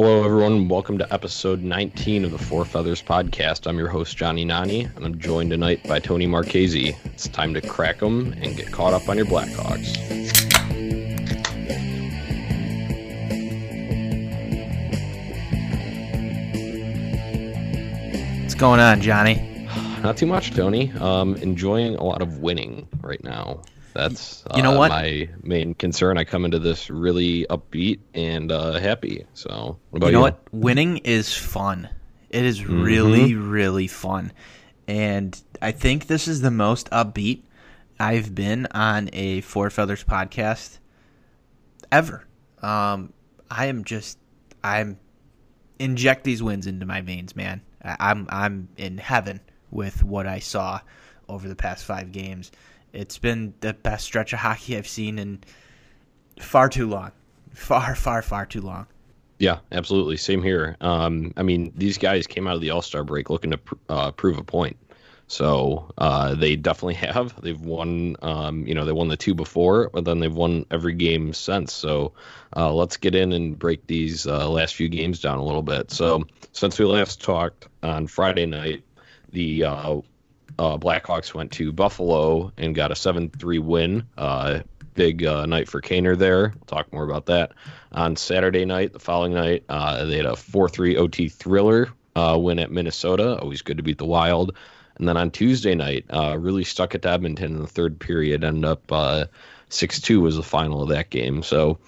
Hello, everyone. Welcome to episode 19 of the Four Feathers podcast. I'm your host, Johnny Nani, and I'm joined tonight by Tony Marchese. It's time to crack 'em and get caught up on your Blackhawks. What's going on, Johnny? Not too much, Tony. Um, enjoying a lot of winning right now. That's uh, You know what? my main concern. I come into this really upbeat and uh, happy. So, what about You know what? Winning is fun. It is really, really fun. And I think this is the most upbeat I've been on a Four Feathers podcast ever. Um, I am just, I'm inject these wins into my veins, man. I- I'm, I'm in heaven with what I saw over the past five games. It's been the best stretch of hockey I've seen in far too long, far, far, far too long. Yeah, absolutely. Same here. Um, I mean, these guys came out of the All Star break looking to pr- uh, prove a point. So uh, they definitely have. They've won. Um, you know, they won the two before, but then they've won every game since. So uh, let's get in and break these uh, last few games down a little bit. So since we last talked on Friday night, the uh, Blackhawks went to Buffalo and got a 7-3 win. Uh, big uh, night for Kaner there. We'll talk more about that. On Saturday night, the following night, uh, they had a 4-3 OT thriller uh, win at Minnesota. Always good to beat the Wild. And then on Tuesday night, uh, really stuck at Edmonton in the third period. Ended up uh, 6-2 was the final of that game. So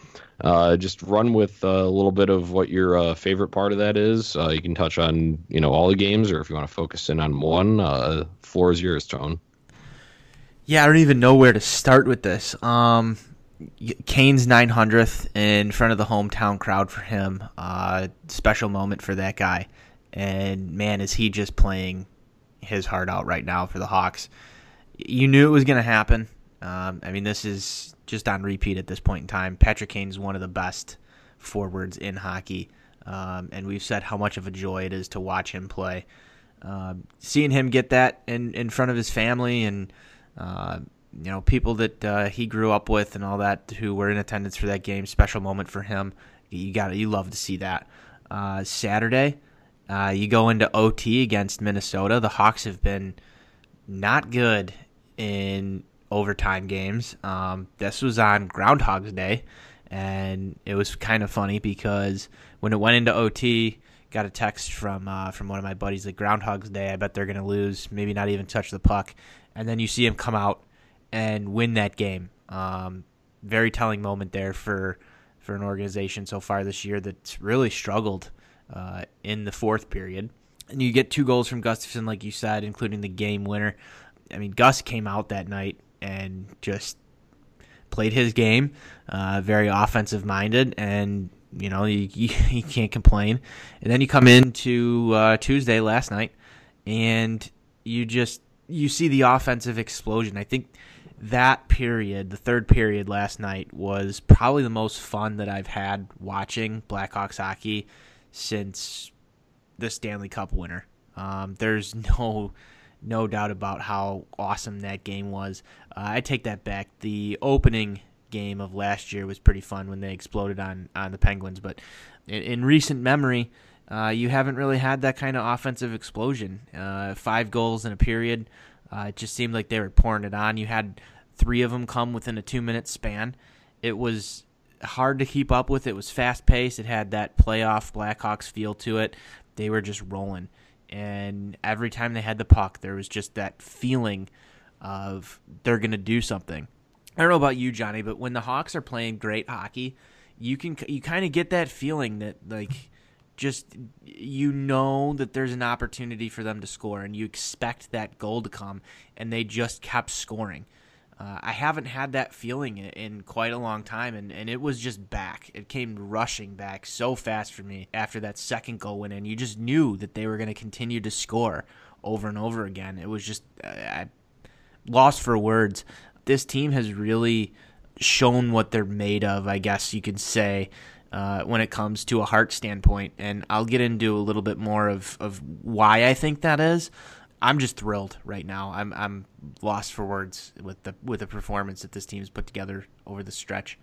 uh, just run with uh, a little bit of what your uh, favorite part of that is. Uh, you can touch on you know all the games, or if you want to focus in on one, uh, floor is yours, Tone. Yeah, I don't even know where to start with this. Um, Kane's 900th in front of the hometown crowd for him. Uh, special moment for that guy. And man, is he just playing his heart out right now for the Hawks. You knew it was going to happen. Um, I mean, this is just on repeat at this point in time. Patrick Kane's one of the best forwards in hockey. Um, and we've said how much of a joy it is to watch him play. Um, seeing him get that in, in front of his family and uh, you know people that uh, he grew up with and all that who were in attendance for that game, special moment for him. You got you love to see that. Uh, Saturday, uh, you go into OT against Minnesota. The Hawks have been not good in overtime games. Um, this was on Groundhog's Day, and it was kind of funny because when it went into OT, got a text from uh, from one of my buddies at Groundhog's Day. I bet they're gonna lose, maybe not even touch the puck, and then you see him come out and win that game. Um, very telling moment there for for an organization so far this year that's really struggled uh, in the fourth period. And you get two goals from Gustafsson, like you said, including the game winner. I mean, Gus came out that night and just played his game, uh, very offensive minded, and you know you, you, you can't complain. And then you come into uh, Tuesday last night, and you just you see the offensive explosion. I think that period, the third period last night, was probably the most fun that I've had watching Blackhawks hockey since the Stanley Cup winner. Um, there's no no doubt about how awesome that game was. Uh, I take that back. The opening game of last year was pretty fun when they exploded on on the Penguins, but in, in recent memory, uh, you haven't really had that kind of offensive explosion. Uh, five goals in a period. Uh, it just seemed like they were pouring it on. You had three of them come within a two minute span. It was hard to keep up with. It was fast paced. It had that playoff Blackhawks feel to it. They were just rolling. And every time they had the puck, there was just that feeling of they're going to do something. I don't know about you, Johnny, but when the Hawks are playing great hockey, you can you kind of get that feeling that like just you know that there's an opportunity for them to score and you expect that goal to come and they just kept scoring. Uh, I haven't had that feeling in, quite a long time, and, and it was just back. It came rushing back so fast for me after that second goal went in. You just knew that they were going to continue to score over and over again. It was just uh, I lost for words. This team has really shown what they're made of, I guess you could say, uh, when it comes to a heart standpoint. And I'll get into a little bit more of, of why I think that is. I'm just thrilled right now. I'm I'm lost for words with the with the performance that this team's put together over the stretch.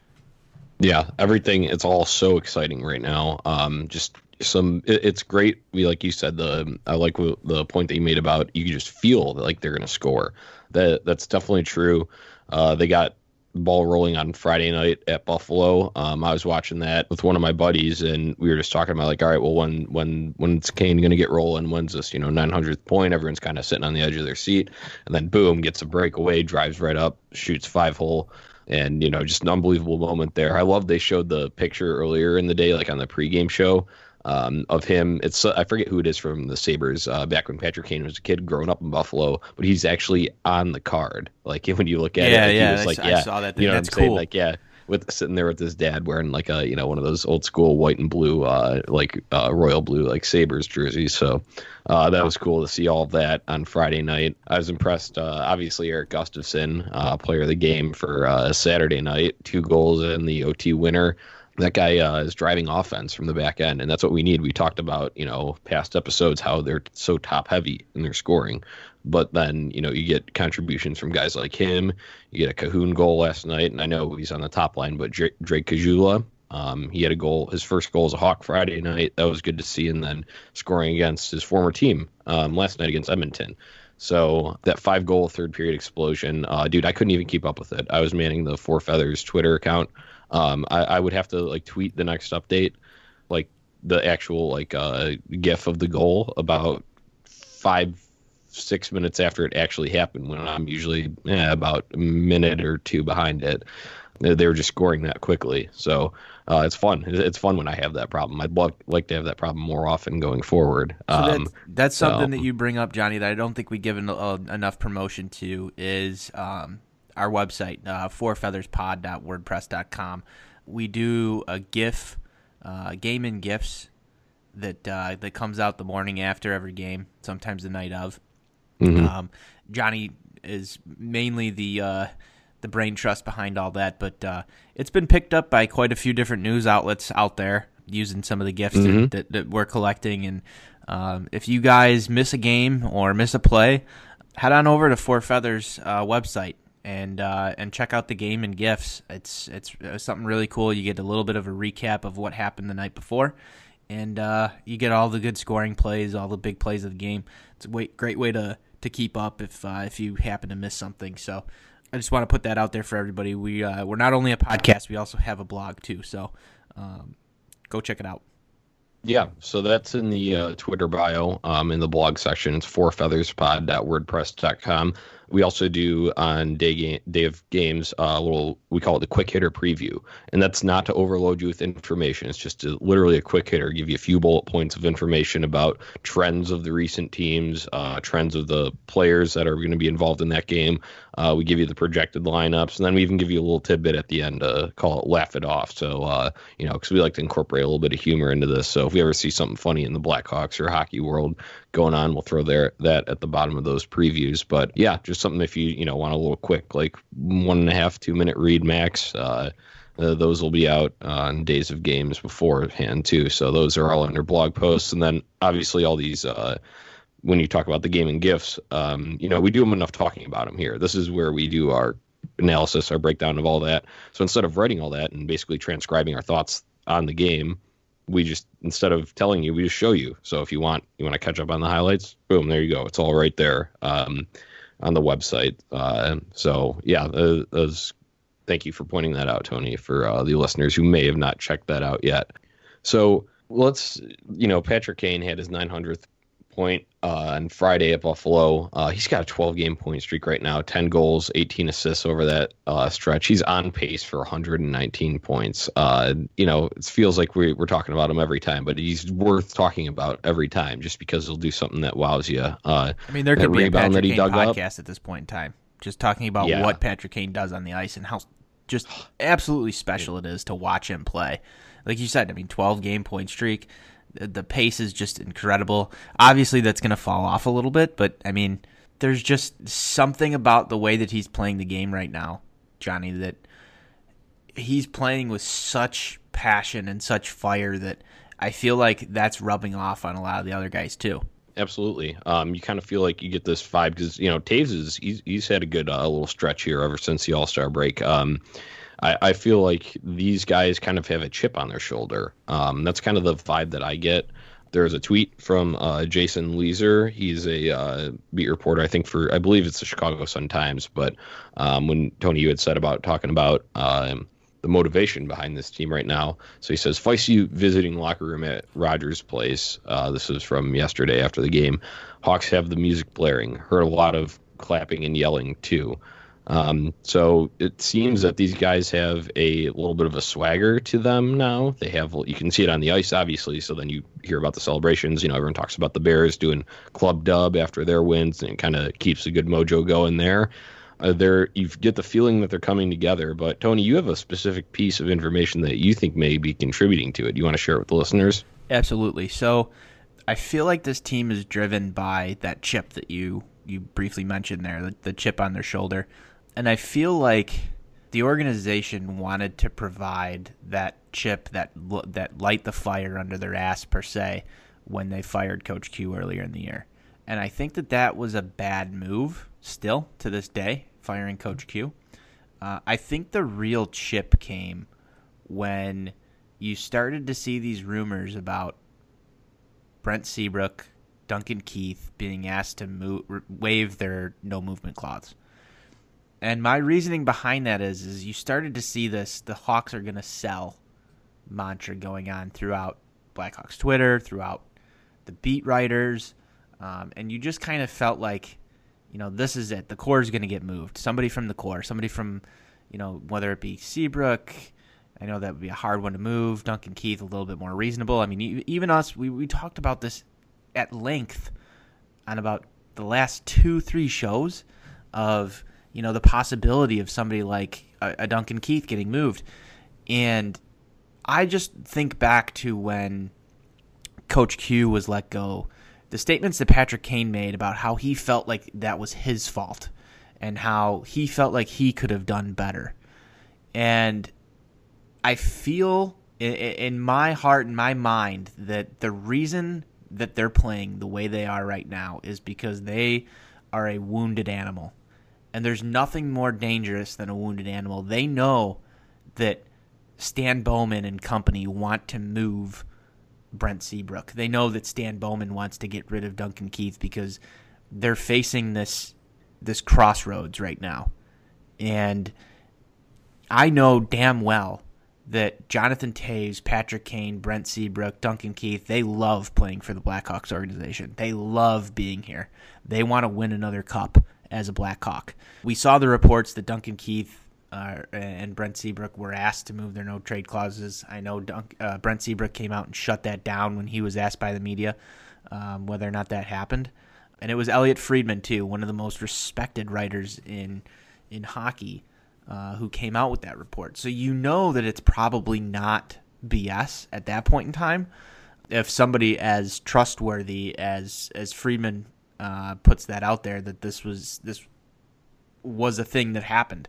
Yeah, everything. It's all so exciting right now. Um, just some. It, it's great. We like you said the. I like the point that you made about you just feel like they're going to score. That that's definitely true. Uh, they got ball rolling on Friday night at Buffalo. Um, I was watching that with one of my buddies, and we were just talking about like, all right, well, when when when's Kane going to get rolling? When's this you know 900th point? Everyone's kind of sitting on the edge of their seat, and then boom, gets a breakaway, drives right up, shoots five hole. And you know, just an unbelievable moment there. I love they showed the picture earlier in the day, like on the pregame show, um, of him. It's I forget who it is from the Sabres uh, back when Patrick Kane was a kid growing up in Buffalo, but he's actually on the card. Like when you look at yeah, it, yeah, he was like, I yeah, saw that. Thing. you know That's what I'm saying? cool. Like yeah, with sitting there with his dad wearing like a you know one of those old school white and blue uh, like uh, royal blue like Sabres jerseys. So uh, that was cool to see all of that on Friday night. I was impressed. Uh, obviously, Erik Gustafsson, uh, player of the game for uh, Saturday night, two goals in the OT winner that guy uh, is driving offense from the back end, and that's what we need. We talked about, you know, past episodes how they're so top heavy in their scoring, but then you know you get contributions from guys like him. You get a Kahun goal last night, and I know he's on the top line, but Drake, Drake Caggiula, um, he had a goal. His first goal as a Hawk Friday night. That was good to see, and then scoring against his former team um, last night against Edmonton. So that five goal third period explosion, uh, dude, I couldn't even keep up with it. I was manning the Four Feathers Twitter account. Um, I, I, would have to like tweet the next update, like the actual like uh, GIF of the goal about five six minutes after it actually happened. When I'm usually eh, about a minute or two behind it, they were just scoring that quickly. So uh, it's fun. It's fun when I have that problem. I'd like to have that problem more often going forward. So um, that's, that's something that you bring up, Johnny, that I don't think we give en- uh, enough promotion to is um, our website, uh, fourfeatherspod.wordpress.com. We do a GIF, uh, game in GIFs that uh, that comes out the morning after every game, sometimes the night of. Mm-hmm. Um, Johnny is mainly the uh, the brain trust behind all that, but uh, it's been picked up by quite a few different news outlets out there using some of the gifts mm-hmm. that, that, that, we're collecting. And um, if you guys miss a game or miss a play, head on over to Four Feathers uh, website and uh, and check out the game and gifts. It's it's something really cool. You get a little bit of a recap of what happened the night before, and uh, you get all the good scoring plays, all the big plays of the game. It's a way, great way to to keep up if uh, if you happen to miss something. So I just want to put that out there for everybody. We uh, we're not only a podcast, we also have a blog too. So um, go check it out. Yeah, so that's in the uh, Twitter bio, um, in the blog section. It's fourfeatherspod.wordpress.com. We also do on day game, day of games uh, a little we call it the quick hitter preview, and that's not to overload you with information. It's just to, literally a quick hitter, give you a few bullet points of information about trends of the recent teams, uh, trends of the players that are going to be involved in that game. Uh, we give you the projected lineups, and then we even give you a little tidbit at the end to call it laugh it off. So uh, you know, because we like to incorporate a little bit of humor into this. So if we ever see something funny in the Blackhawks or hockey world going on, we'll throw there that at the bottom of those previews. But yeah, just something if you you know want a little quick like one and a half two minute read max. Uh, uh, those will be out on days of games beforehand too. So those are all under blog posts, and then obviously all these. Uh, when you talk about the game and gifts, um, you know we do them enough talking about them here. This is where we do our analysis, our breakdown of all that. So instead of writing all that and basically transcribing our thoughts on the game, we just instead of telling you, we just show you. So if you want you want to catch up on the highlights, boom, there you go. It's all right there. Um, on the website. Uh, so yeah, those. Thank you for pointing that out, Tony, for uh, the listeners who may have not checked that out yet. So let's, you know, Patrick Kane had his 900th point uh, on Friday at Buffalo. Uh, he's got a 12 game point streak right now, 10 goals, 18 assists over that uh, stretch. He's on pace for 119 points. Uh, you know, it feels like we, we're talking about him every time, but he's worth talking about every time just because he'll do something that wows you. Uh, I mean, there could be a Patrick Kane podcast up. at this point in time, just talking about yeah. what Patrick Kane does on the ice and how just absolutely special it is to watch him play. Like you said, I mean, 12 game point streak the pace is just incredible. Obviously, that's going to fall off a little bit, but I mean, there's just something about the way that he's playing the game right now, Johnny, that he's playing with such passion and such fire that I feel like that's rubbing off on a lot of the other guys too. Absolutely. Um, you kind of feel like you get this vibe because you know Toews is he's, he's had a good uh, little stretch here ever since the All Star break. Um, I, I feel like these guys kind of have a chip on their shoulder. Um, that's kind of the vibe that I get. There's a tweet from uh, Jason Lieser. He's a uh, beat reporter, I think, for I believe it's the Chicago Sun Times. But um, when Tony, you had said about talking about um, the motivation behind this team right now. So he says, Feisty visiting locker room at Rogers Place. Uh, this is from yesterday after the game. Hawks have the music blaring. Heard a lot of clapping and yelling too. Um, so it seems that these guys have a little bit of a swagger to them now. They have, you can see it on the ice, obviously. So then you hear about the celebrations. You know, everyone talks about the Bears doing club dub after their wins, and it kind of keeps a good mojo going there. Uh, you get the feeling that they're coming together. But Tony, you have a specific piece of information that you think may be contributing to it. You want to share it with the listeners? Absolutely. So I feel like this team is driven by that chip that you you briefly mentioned there, the, the chip on their shoulder and I feel like the organization wanted to provide that chip that that light the fire under their ass per se when they fired Coach Q earlier in the year. And I think that that was a bad move still to this day, firing Coach Q. Uh, I think the real chip came when you started to see these rumors about Brent Seabrook, Duncan Keith being asked to move, waive their no movement clause. And my reasoning behind that is is you started to see this the Hawks are going to sell mantra going on throughout Blackhawks Twitter, throughout the beat writers, um, and you just kind of felt like, you know, this is it. The core is going to get moved. Somebody from the core, somebody from, you know, whether it be Seabrook, I know that would be a hard one to move. Duncan Keith, a little bit more reasonable. I mean, even us, we, we talked about this at length on about the last two, three shows of you know, the possibility of somebody like a, Duncan Keith getting moved. And I just think back to when Coach Q was let go, the statements that Patrick Kane made about how he felt like that was his fault and how he felt like he could have done better. And I feel in my heart and my mind that the reason that they're playing the way they are right now is because they are a wounded animal and there's nothing more dangerous than a wounded animal. They know that Stan Bowman and company want to move Brent Seabrook. They know that Stan Bowman wants to get rid of Duncan Keith because they're facing this this crossroads right now. And I know damn well that Jonathan Toews, Patrick Kane, Brent Seabrook, Duncan Keith, they love playing for the Blackhawks organization. They love being here. They want to win another cup as a Black Blackhawk. We saw the reports that Duncan Keith uh, and Brent Seabrook were asked to move their no trade clauses. I know Dunk, uh, Brent Seabrook came out and shut that down when he was asked by the media um, whether or not that happened. And it was Elliotte Friedman too, one of the most respected writers in in hockey, uh, who came out with that report. So you know that it's probably not BS at that point in time. If somebody as trustworthy as as Friedman uh, puts that out there that this was this was a thing that happened.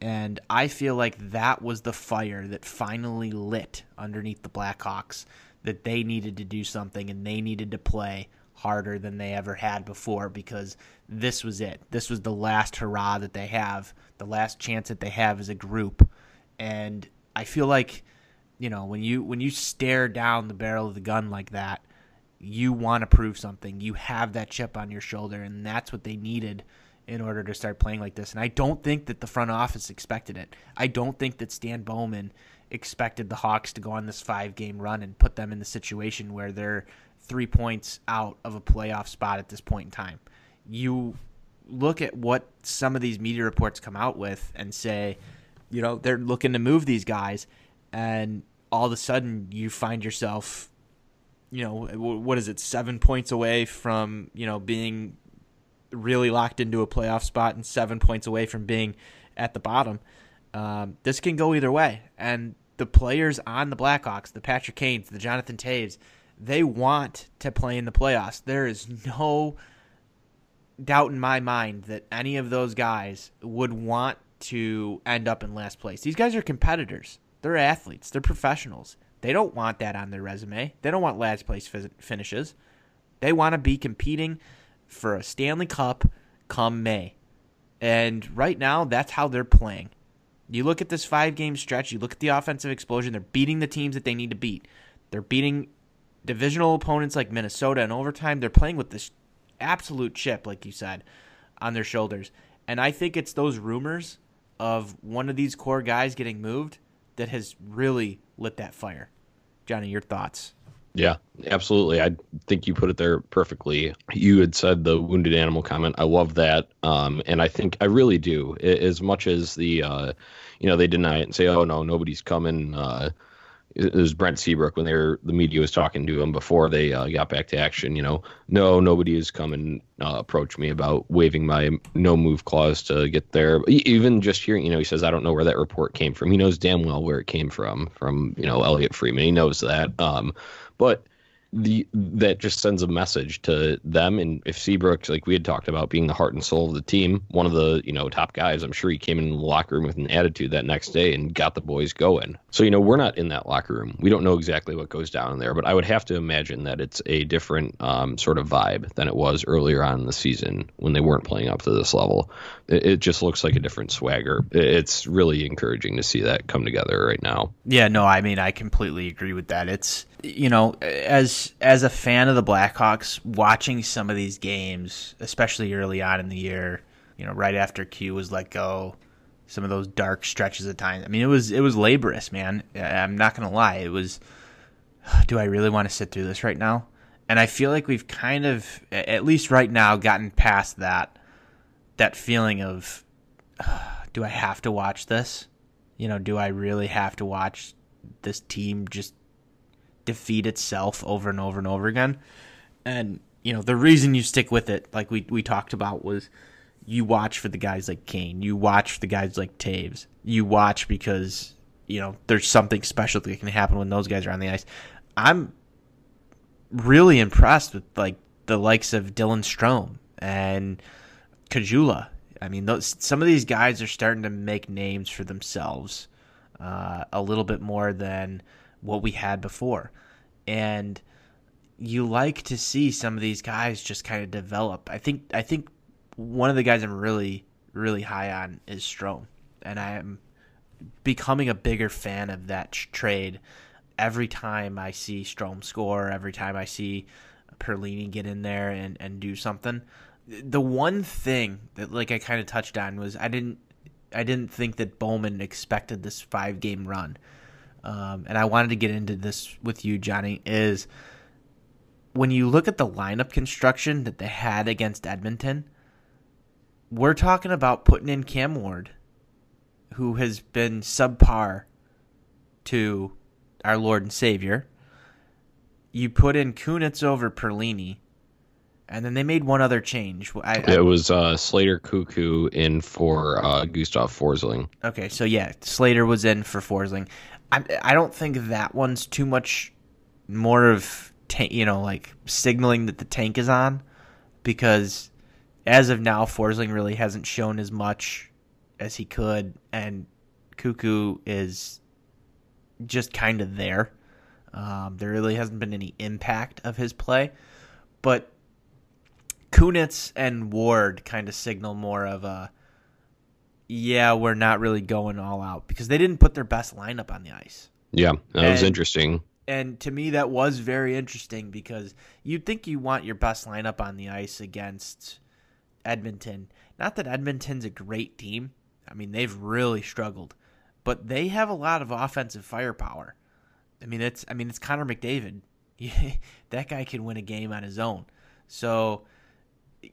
And I feel like that was the fire that finally lit underneath the Blackhawks that they needed to do something and they needed to play harder than they ever had before because this was it. This was the last hurrah that they have, the last chance that they have as a group. And I feel like, you know, when you when you stare down the barrel of the gun like that, you want to prove something. You have that chip on your shoulder, and that's what they needed in order to start playing like this. And I don't think that the front office expected it. I don't think that Stan Bowman expected the Hawks to go on this five game run and put them in the situation where they're three points out of a playoff spot at this point in time. You look at what some of these media reports come out with and say, you know, they're looking to move these guys, and all of a sudden you find yourself you know, what is it, seven points away from, you know, being really locked into a playoff spot and seven points away from being at the bottom. Um, this can go either way. And the players on the Blackhawks, the Patrick Kanes, the Jonathan Toews, they want to play in the playoffs. There is no doubt in my mind that any of those guys would want to end up in last place. These guys are competitors. They're athletes. They're professionals. They don't want that on their resume. They don't want last place finishes. They want to be competing for a Stanley Cup come May. And right now, that's how they're playing. You look at this five game stretch, you look at the offensive explosion, they're beating the teams that they need to beat. They're beating divisional opponents like Minnesota in overtime. They're playing with this absolute chip, like you said, on their shoulders. And I think it's those rumors of one of these core guys getting moved that has really lit that fire. Johnny, your thoughts? Yeah, absolutely. I think you put it there perfectly. You had said the wounded animal comment. I love that, um, and I think I really do. As much as the, uh, you know, they deny it and say, "Oh no, nobody's coming." Uh, it was Brent Seabrook when they were the media was talking to him before they uh, got back to action. You know, no, nobody has come and uh, approached me about waiving my no move clause to get there. Even just hearing, you know, he says I don't know where that report came from. He knows damn well where it came from, from you know Elliotte Friedman. He knows that. Um, but the that just sends a message to them. And if Seabrook, like we had talked about, being the heart and soul of the team, one of the you know top guys, I'm sure he came in the locker room with an attitude that next day and got the boys going. So you know we're not in that locker room. We don't know exactly what goes down in there, but I would have to imagine that it's a different um, sort of vibe than it was earlier on in the season when they weren't playing up to this level. It, it just looks like a different swagger. It's really encouraging to see that come together right now. Yeah, no, I mean I completely agree with that. It's you know, as as a fan of the Blackhawks, watching some of these games, especially early on in the year, you know, right after Q was let go, some of those dark stretches of time. I mean, it was it was laborious, man. I'm not gonna lie. It was. Do I really want to sit through this right now? And I feel like we've kind of, at least right now, gotten past that that feeling of, do I have to watch this? You know, do I really have to watch this team just defeat itself over and over and over again. And you know the reason you stick with it, like we we talked about, was you watch for the guys like Kane, you watch for the guys like Toews, you watch because you know there's something special that can happen when those guys are on the ice. I'm really impressed with like the likes of Dylan Strome and Caggiula. I mean, those some of these guys are starting to make names for themselves uh, a little bit more than what we had before. And you like to see some of these guys just kind of develop. I think I think one of the guys I'm really really high on is Strome, and I am becoming a bigger fan of that trade. Every time I see Strome score, every time I see Perlini get in there and, and do something, the one thing that like I kind of touched on was I didn't I didn't think that Bowman expected this five game run um, and I wanted to get into this with you, Johnny, is when you look at the lineup construction that they had against Edmonton, we're talking about putting in Cam Ward, who has been subpar to our Lord and Savior. You put in Kunitz over Perlini, and then they made one other change. I, it was uh, Slater Koekkoek in for uh, Gustav Forsling. Okay, so yeah, Slater was in for Forsling. I I don't think that one's too much more of ta- you know like signaling that the tank is on because as of now Forsling really hasn't shown as much as he could and Koekkoek is just kind of there. Um, there really hasn't been any impact of his play, but Kunitz and Ward kind of signal more of a yeah, we're not really going all out because they didn't put their best lineup on the ice. Yeah, that and, was interesting. And to me, that was very interesting because you'd think you want your best lineup on the ice against Edmonton. Not that Edmonton's a great team. I mean, they've really struggled, but they have a lot of offensive firepower. I mean, it's I mean it's Connor McDavid. that guy can win a game on his own. So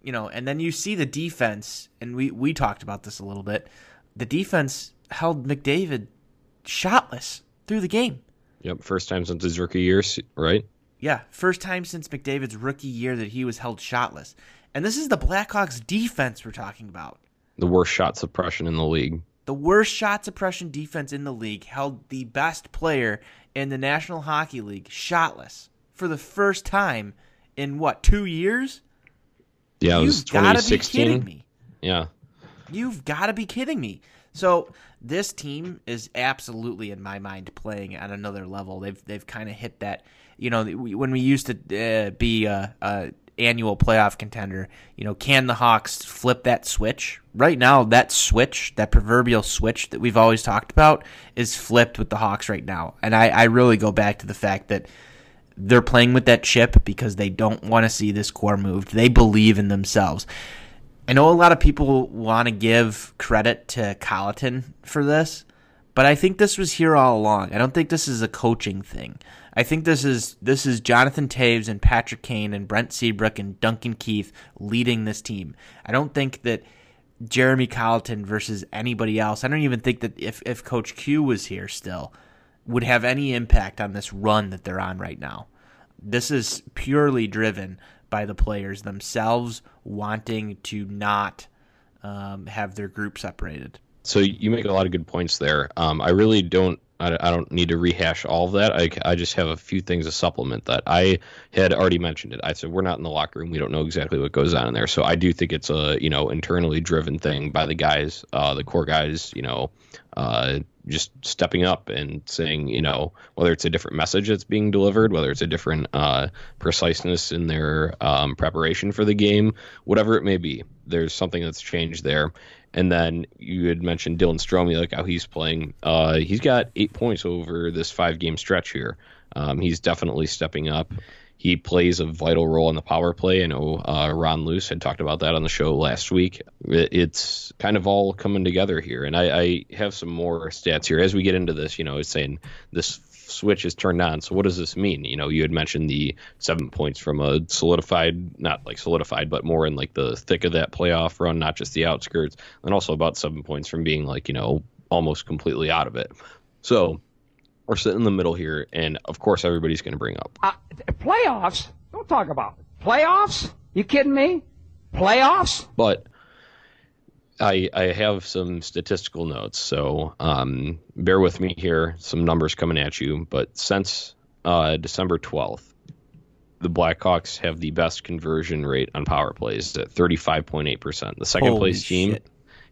you know, and then you see the defense, and we we talked about this a little bit. The defense held McDavid shotless through the game. Yep, first time since his rookie year, right? Yeah, first time since McDavid's rookie year that he was held shotless. And this is the Blackhawks defense we're talking about. The worst shot suppression in the league. The worst shot suppression defense in the league held the best player in the National Hockey League shotless for the first time in what, 2 years? Yeah, it was 2016. Yeah. You've got to be kidding me. So this team is absolutely, in my mind, playing at another level. They've they've kind of hit that. You know, when we used to uh, be a, a, annual playoff contender. You know, can the Hawks flip that switch? Right now, that switch, that proverbial switch that we've always talked about, is flipped with the Hawks right now. And I, I really go back to the fact that they're playing with that chip because they don't want to see this core moved. They believe in themselves. I know a lot of people want to give credit to Colliton for this, but I think this was here all along. I don't think this is a coaching thing. I think this is this is Jonathan Toews and Patrick Kane and Brent Seabrook and Duncan Keith leading this team. I don't think that Jeremy Colliton versus anybody else. I don't even think that if if Coach Q was here still would have any impact on this run that they're on right now. This is purely driven by the players themselves wanting to not um, have their group separated. So you make a lot of good points there. Um, I really don't. I, don't need to rehash all of that. I, I just have a few things to supplement that. I had already mentioned it. I said we're not in the locker room. We don't know exactly what goes on in there. So I do think it's a you know internally driven thing by the guys, uh, the core guys. You know, uh, just stepping up and saying, you know, whether it's a different message that's being delivered, whether it's a different uh, preciseness in their um, preparation for the game, whatever it may be, there's something that's changed there. And then you had mentioned Dylan Strome, like how he's playing. Uh, he's got eight points over this five game stretch here. Um, he's definitely stepping up. He plays a vital role in the power play. I know uh, Ron Luce had talked about that on the show last week. It's kind of all coming together here, and I, I have some more stats here as we get into this. You know, it's saying this switch is turned on. So what does this mean? You know, you had mentioned the seven points from a solidified, not like solidified, but more in like the thick of that playoff run, not just the outskirts, and also about seven points from being like you know almost completely out of it. So we're sitting in the middle here, and of course everybody's going to bring up uh, playoffs. Don't talk about it. playoffs. You kidding me? Playoffs. But I I have some statistical notes, so um, bear with me here. Some numbers coming at you, but since uh, December twelfth, the Blackhawks have the best conversion rate on power plays at thirty five point eight percent. The second Holy place team shit.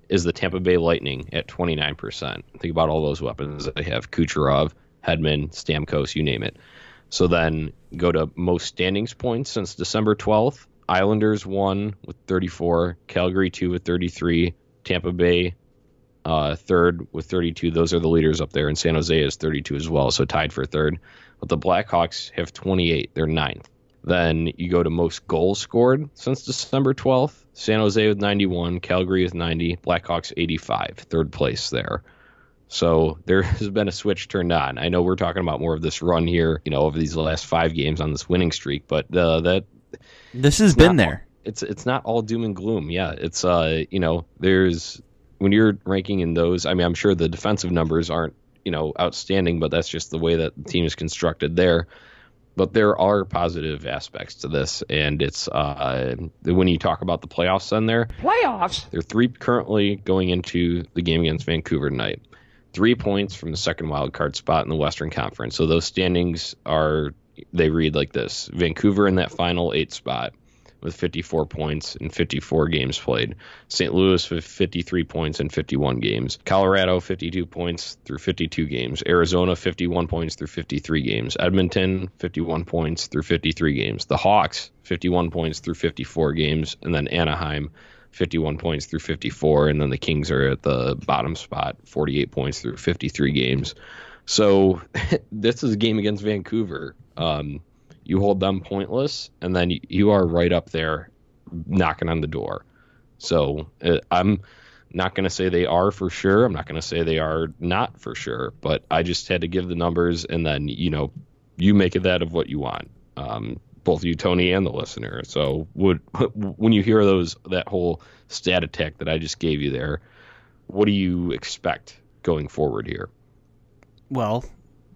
is the Tampa Bay Lightning at 29%. Think about all those weapons that they have Kucherov, Hedman, Stamkos, you name it. So then go to most standings points since December 12th. Islanders won with 34, Calgary 2 with 33, Tampa Bay uh, third with 32. Those are the leaders up there, and San Jose is 32 as well, so tied for third. But the Blackhawks have 28, they're ninth. Then you go to most goals scored since December 12th. San Jose with 91, Calgary with 90, Blackhawks 85, third place there. So there has been a switch turned on. I know we're talking about more of this run here, you know, over these last five games on this winning streak, but uh, that This has been not- there. It's it's not all doom and gloom. Yeah, it's uh, you know, there's when you're ranking in those. I mean, I'm sure the defensive numbers aren't you know outstanding, but that's just the way that the team is constructed there. But there are positive aspects to this, and it's uh, when you talk about the playoffs. Then there, Playoffs. they're three currently going into the game against Vancouver tonight. Three points from the second wild card spot in the Western Conference. So those standings are they read like this: Vancouver in that final eight spot with 54 points in 54 games played. St. Louis with 53 points in 51 games. Colorado 52 points through 52 games. Arizona 51 points through 53 games. Edmonton 51 points through 53 games. The Hawks 51 points through 54 games, and then Anaheim 51 points through 54, and then the Kings are at the bottom spot, 48 points through 53 games. So this is a game against Vancouver. Um, you hold them pointless, and then you are right up there knocking on the door. So uh, I'm not going to say they are for sure. I'm not going to say they are not for sure, but I just had to give the numbers, and then you know you make it that of what you want. Um, both you, Tony, and the listener. So would when you hear those that whole stat attack that I just gave you there, what do you expect going forward here? Well,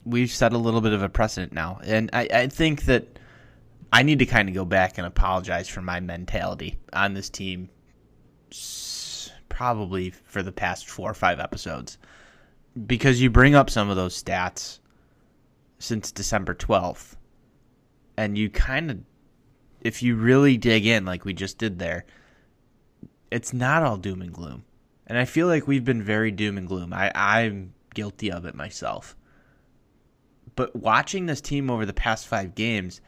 we've set a little bit of a precedent now, and I, I think that I need to kind of go back and apologize for my mentality on this team, probably for the past four or five episodes, because you bring up some of those stats since December twelfth, and you kind of, if you really dig in, like we just did there, it's not all doom and gloom, and I feel like we've been very doom and gloom. I, I'm guilty of it myself but watching this team over the past five games,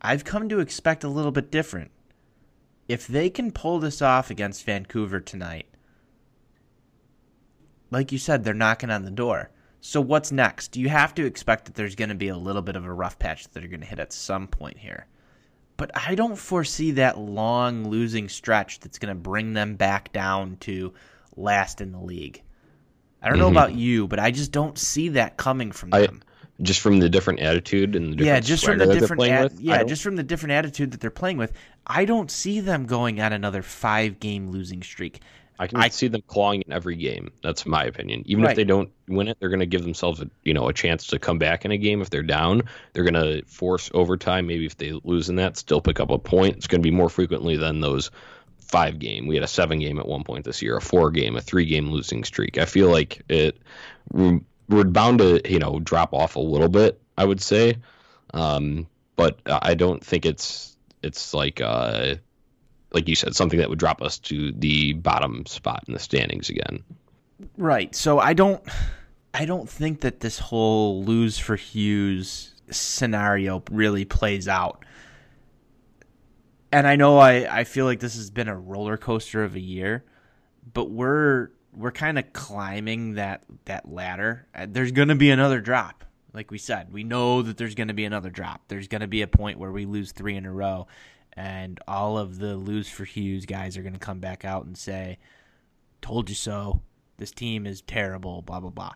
I've come to expect a little bit different. If they can pull this off against Vancouver tonight, like you said, they're knocking on the door. So what's next? You have to expect that there's going to be a little bit of a rough patch that they're going to hit at some point here. But I don't foresee that long losing stretch that's going to bring them back down to last in the league. I don't know Mhm. about you, but I just don't see that coming from I- them. Just from the different attitude and the different yeah, just from the different at- with, yeah, just from the different attitude that they're playing with. I don't see them going on another five game losing streak. I can I- see them clawing in every game. That's my opinion. Even Right. if they don't win it, they're going to give themselves a you know a chance to come back in a game. If they're down, they're going to force overtime. Maybe if they lose in that, still pick up a point. It's going to be more frequently than those five game. We had a seven game at one point this year, a four game, a three game losing streak. I feel like it we're bound to you know drop off a little bit. I would say, um, but I don't think it's it's like uh like you said, something that would drop us to the bottom spot in the standings again. Right. So I don't I don't think that this whole lose for Hughes scenario really plays out. And I know I, I feel like this has been a roller coaster of a year, but we're we're kind of climbing that that ladder. Uh, There's going to be another drop. Like we said, we know that there's going to be another drop. There's going to be a point where we lose 3 in a row and all of the lose for Hughes guys are going to come back out and say, "Told you so." This team is terrible, blah blah blah.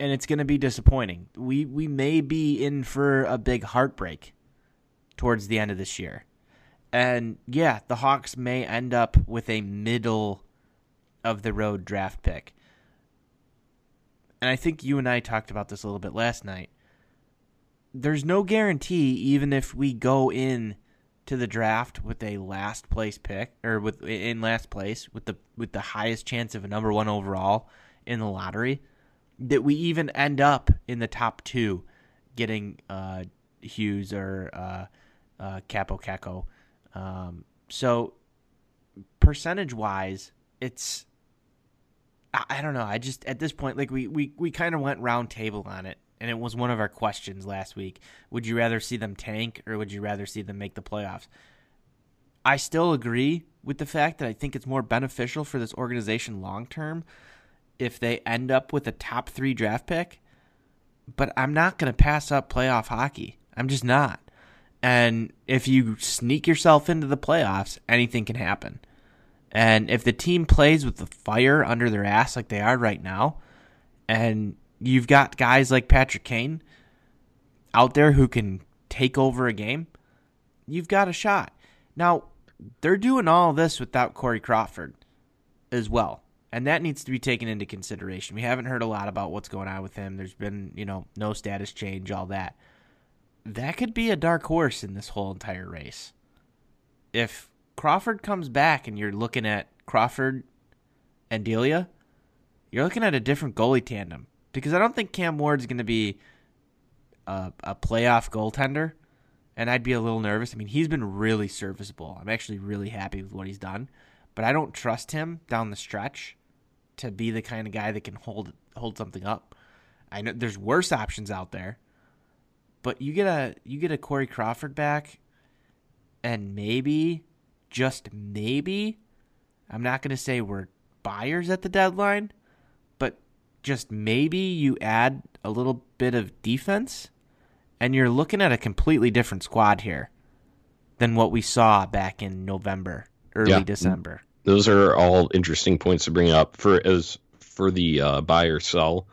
And it's going to be disappointing. We we may be in for a big heartbreak towards the end of this year. And yeah, the Hawks may end up with a middle of the road draft pick. And I think you and I talked about this a little bit last night. There's no guarantee even if we go in to the draft with a last place pick or with in last place with the with the highest chance of a number 1 overall in the lottery that we even end up in the top 2 getting uh Hughes or uh uh Kaapo Kakko. Um so percentage wise it's I, I don't know. I just at this point like we we we kind of went round table on it and it was one of our questions last week. Would you rather see them tank or would you rather see them make the playoffs? I still agree with the fact that I think it's more beneficial for this organization long term if they end up with a top 3 draft pick. But I'm not going to pass up playoff hockey. I'm just not. And if you sneak yourself into the playoffs, anything can happen. And if the team plays with the fire under their ass like they are right now, and you've got guys like Patrick Kane out there who can take over a game, you've got a shot. Now, they're doing all this without Corey Crawford as well. And that needs to be taken into consideration. We haven't heard a lot about what's going on with him. There's been, you know, no status change, all that. That could be a dark horse in this whole entire race. If Crawford comes back and you're looking at Crawford and Delia, you're looking at a different goalie tandem because I don't think Cam Ward's going to be a, a playoff goaltender, and I'd be a little nervous. I mean, he's been really serviceable. I'm actually really happy with what he's done, but I don't trust him down the stretch to be the kind of guy that can hold hold something up. I know there's worse options out there, but you get a you get a Corey Crawford back, and maybe, just maybe, I'm not going to say we're buyers at the deadline, just maybe you add a little bit of defense, and you're looking at a completely different squad here than what we saw back in November, early Yeah. December. Those are all interesting points to bring up for as for the uh, buy or sell.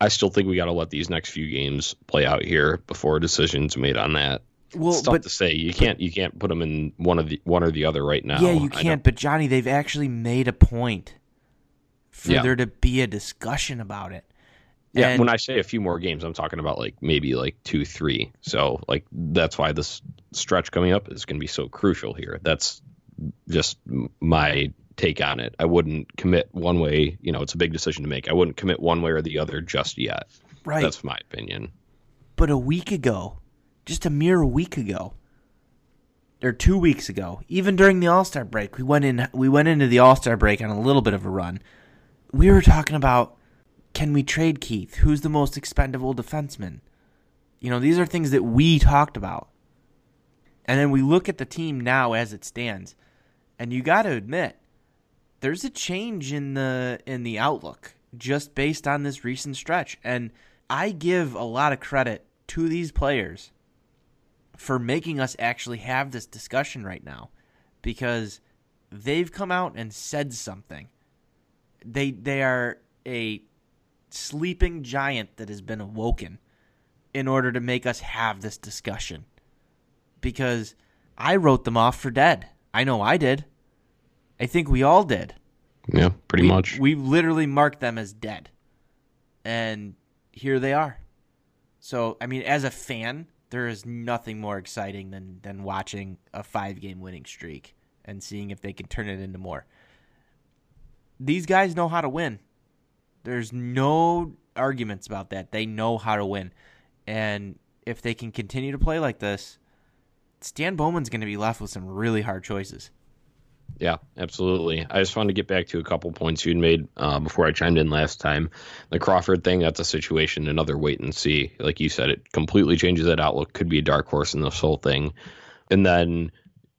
I still think we got to let these next few games play out here before a decision's made on that. Well, it's tough but to say. You can't you can't put them in one of the one or the other right now. Yeah, you can't. But Johnny, they've actually made a point for Yeah. there to be a discussion about it. Yeah, And- when I say a few more games, I'm talking about like maybe like two, three. So like that's why this stretch coming up is going to be so crucial here. That's just my take on it. I wouldn't commit one way. You know, it's a big decision to make. I wouldn't commit one way or the other just yet. right, That's my opinion. but a week ago, just a mere week ago, or two weeks ago, even during the All Star break, we went in. We went into the All Star break on a little bit of a run. We were talking about can we trade Keith? Who's the most expendable defenseman? You know, these are things that we talked about. And then we look at the team now as it stands, and you got to admit there's a change in the in the outlook just based on this recent stretch. And I give a lot of credit to these players for making us actually have this discussion right now because they've come out and said something. They they are a sleeping giant that has been awoken in order to make us have this discussion. Because I wrote them off for dead. I know I did. I think we all did. Yeah, pretty we, much. We literally marked them as dead. And here they are. So, I mean, as a fan, there is nothing more exciting than than watching a five game winning streak and seeing if they can turn it into more. These guys know how to win. There's no arguments about that. They know how to win. And if they can continue to play like this, Stan Bowman's going to be left with some really hard choices. Yeah, absolutely. I just wanted to get back to a couple points you'd made uh, before I chimed in last time. The Crawford thing, that's a situation, another wait and see. Like you said, it completely changes that outlook. Could be a dark horse in this whole thing. And then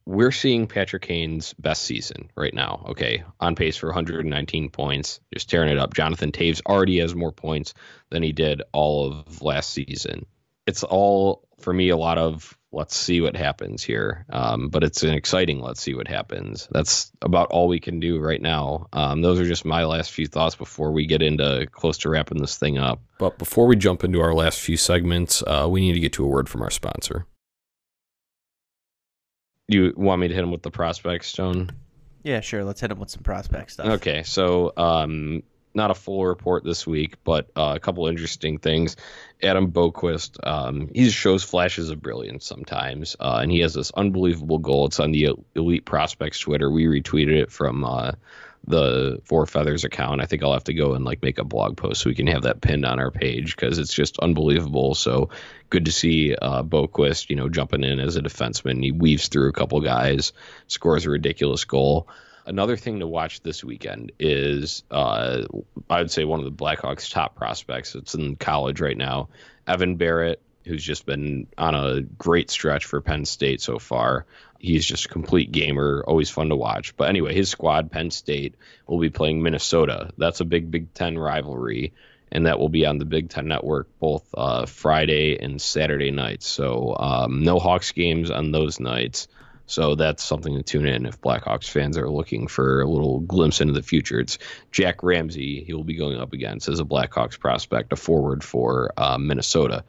we're seeing Patrick Kane's best season right now. Okay, on pace for 119 points, just tearing it up. Jonathan Toews already has more points than he did all of last season. It's all for me a lot of let's see what happens here. Um, but it's an exciting let's see what happens. That's about all we can do right now. Um, those are just my last few thoughts before we get into close to wrapping this thing up. But before we jump into our last few segments, uh, we need to get to a word from our sponsor. You want me to hit him with the prospect stone? Yeah, sure. Let's hit him with some prospect stuff. Okay, so um, not a full report this week, but uh, a couple interesting things. Adam Boqvist, um, he shows flashes of brilliance sometimes, uh, and he has this unbelievable goal. It's on the Elite Prospects Twitter. We retweeted it from uh, the Four Feathers account. I think I'll have to go and like make a blog post so we can have that pinned on our page because it's just unbelievable. So good to see uh, Boqvist, you know, jumping in as a defenseman. He weaves through a couple guys, scores a ridiculous goal. Another thing to watch this weekend is, uh, I would say, one of the Blackhawks' top prospects. It's in college right now. Evan Barratt who's just been on a great stretch for Penn State so far. He's just a complete gamer, always fun to watch. But anyway, his squad, Penn State, will be playing Minnesota. That's a big Big Ten rivalry, and that will be on the Big Ten Network both uh, Friday and Saturday nights. So um, no Hawks games on those nights. So that's something to tune in if Blackhawks fans are looking for a little glimpse into the future. It's Jack Ramsey he will be going up against as a Blackhawks prospect, a forward for uh, Minnesota.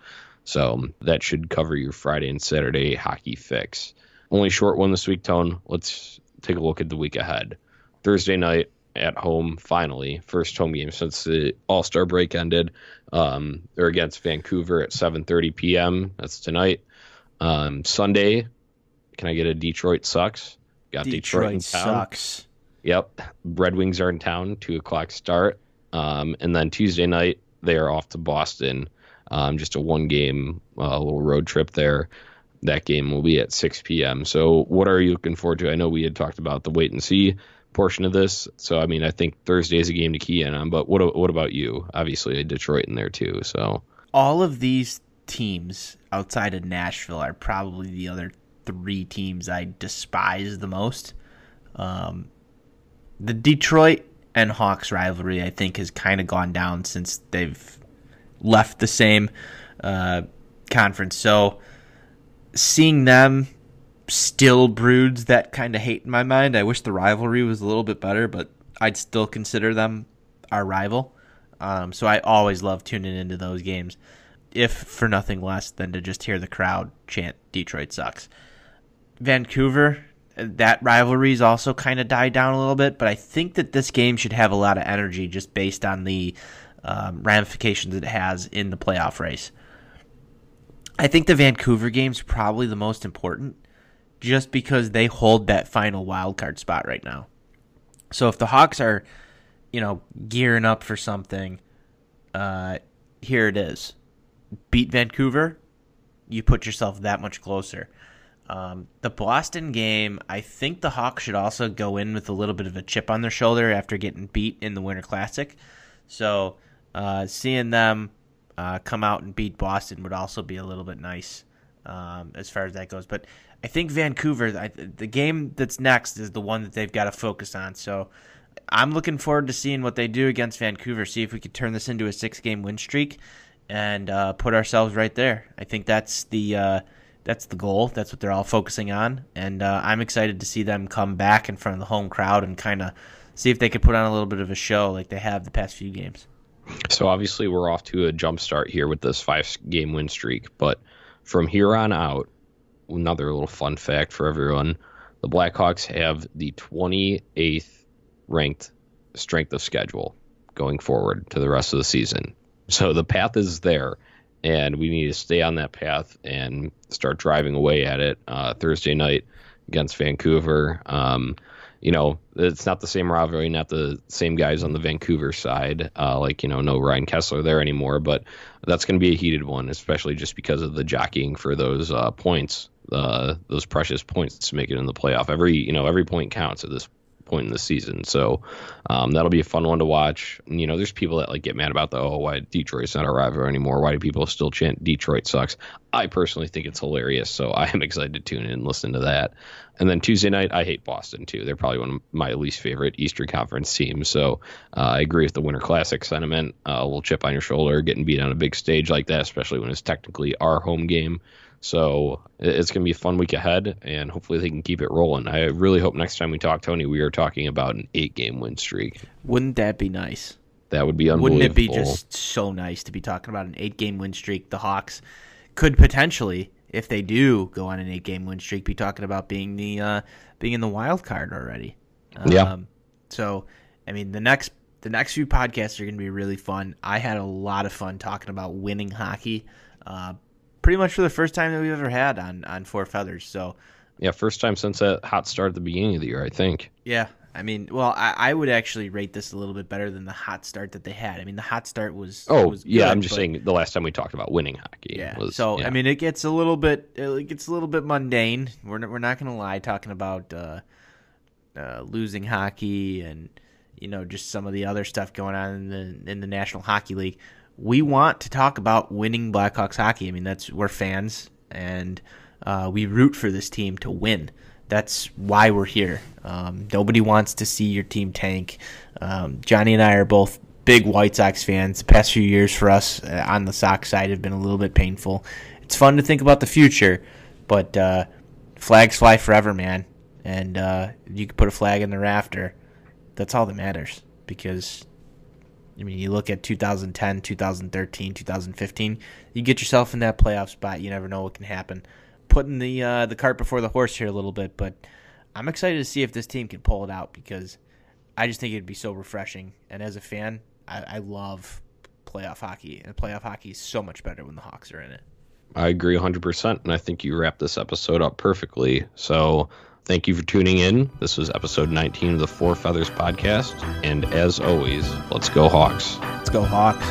So that should cover your Friday and Saturday hockey fix. Only short one this week, Tone. Let's take a look at the week ahead. Thursday night at home, finally, first home game since the All Star break ended. Um, they're against Vancouver at 7:30 p.m. That's tonight. Um, Sunday, can I get a Detroit sucks? Got Detroit, Detroit in town. sucks. Yep. Red Wings are in town, two o'clock start. Um, and then Tuesday night they are off to Boston. Um, just a one game uh, little road trip there. That game will be at 6 p.m. So what are you looking forward to? I know we had talked about the wait and see portion of this. So I mean, I think Thursday is a game to key in on. But what what about you? Obviously, Detroit in there too. So all of these teams outside of Nashville are probably the other three teams I despise the most. Um, the Detroit and Hawks rivalry, I think, has kind of gone down since they've left the same uh, conference. So seeing them still broods that kind of hate in my mind. I wish the rivalry was a little bit better, but I'd still consider them our rival. Um, so I always love tuning into those games, if for nothing less than to just hear the crowd chant "Detroit sucks." Vancouver, that rivalry's also kind of died down a little bit, but I think that this game should have a lot of energy just based on the um, ramifications it has in the playoff race. I think the Vancouver game's probably the most important just because they hold that final wild card spot right now. So if the Hawks are, you know, gearing up for something, uh, here it is. Beat Vancouver, you put yourself that much closer. Um, the Boston game, I think the Hawks should also go in with a little bit of a chip on their shoulder after getting beat in the Winter Classic. So uh, seeing them uh, come out and beat Boston would also be a little bit nice um, as far as that goes. But I think Vancouver, I, the game that's next is the one that they've got to focus on. So I'm looking forward to seeing what they do against Vancouver. See if we could turn this into a six game win streak and uh, put ourselves right there. I think that's the uh, that's the goal. That's what they're all focusing on, and uh, I'm excited to see them come back in front of the home crowd and kind of see if they could put on a little bit of a show like they have the past few games. So obviously we're off to a jump start here with this five game win streak, but from here on out, another little fun fact for everyone: the Blackhawks have the 28th ranked strength of schedule going forward to the rest of the season. So the path is there, and we need to stay on that path and start driving away at it. Uh, Thursday night against Vancouver. Um, you know, it's not the same rivalry, not the same guys on the Vancouver side. Uh, like, you know, no Ryan Kesler there anymore, but that's going to be a heated one, especially just because of the jockeying for those uh, points, uh, those precious points to make it in the playoff. Every, you know, every point counts at this point in the season. So um, that'll be a fun one to watch. And, you know, there's people that like get mad about the oh why Detroit's not a rival anymore. Why do people still chant Detroit sucks? I personally think it's hilarious, so I am excited to tune in and listen to that. And then Tuesday night, I hate Boston too. They're probably one of my least favorite Eastern Conference teams. So uh, I agree with the Winter Classic sentiment. Uh, a little chip on your shoulder, getting beat on a big stage like that, especially when it's technically our home game. So it's going to be a fun week ahead, and hopefully they can keep it rolling. I really hope next time we talk, Tony, we are talking about an eight-game win streak. Wouldn't that be nice? That would be unbelievable. Wouldn't it be just so nice to be talking about an eight-game win streak? The Hawks could potentially, if they do go on an eight-game win streak, be talking about being the uh, being in the wild card already. Um, yeah. So, I mean, the next the next few podcasts are going to be really fun. I had a lot of fun talking about winning hockey. Uh, pretty much for the first time that we've ever had on on Four Feathers. So yeah, first time since that hot start at the beginning of the year, I think. Yeah, I mean, well, I, I, would actually rate this a little bit better than the hot start that they had. I mean, the hot start was oh was yeah, good, I'm just but, saying the last time we talked about winning hockey. Yeah. Was, so yeah. I mean, it gets a little bit it gets a little bit mundane. We're not, we're not gonna lie, talking about uh, uh, losing hockey and you know just some of the other stuff going on in the in the National Hockey League. We want to talk about winning Blackhawks hockey. I mean, that's we're fans and uh, we root for this team to win. That's why we're here. Um, nobody wants to see your team tank. Um, Johnny and I are both big White Sox fans. The past few years for us uh, on the Sox side have been a little bit painful. It's fun to think about the future, but uh, flags fly forever, man. And uh, you can put a flag in the rafter. That's all that matters because I mean, you look at 2010, 2013, 2015, you get yourself in that playoff spot. You never know what can happen. Putting the uh, the cart before the horse here a little bit, but I'm excited to see if this team can pull it out because I just think it'd be so refreshing. And as a fan, I, I love playoff hockey, and playoff hockey is so much better when the Hawks are in it. I agree 100%, and I think you wrapped this episode up perfectly. So Thank you for tuning in. This was episode 19 of the Four Feathers podcast. And as always, let's go, Hawks. Let's go, Hawks.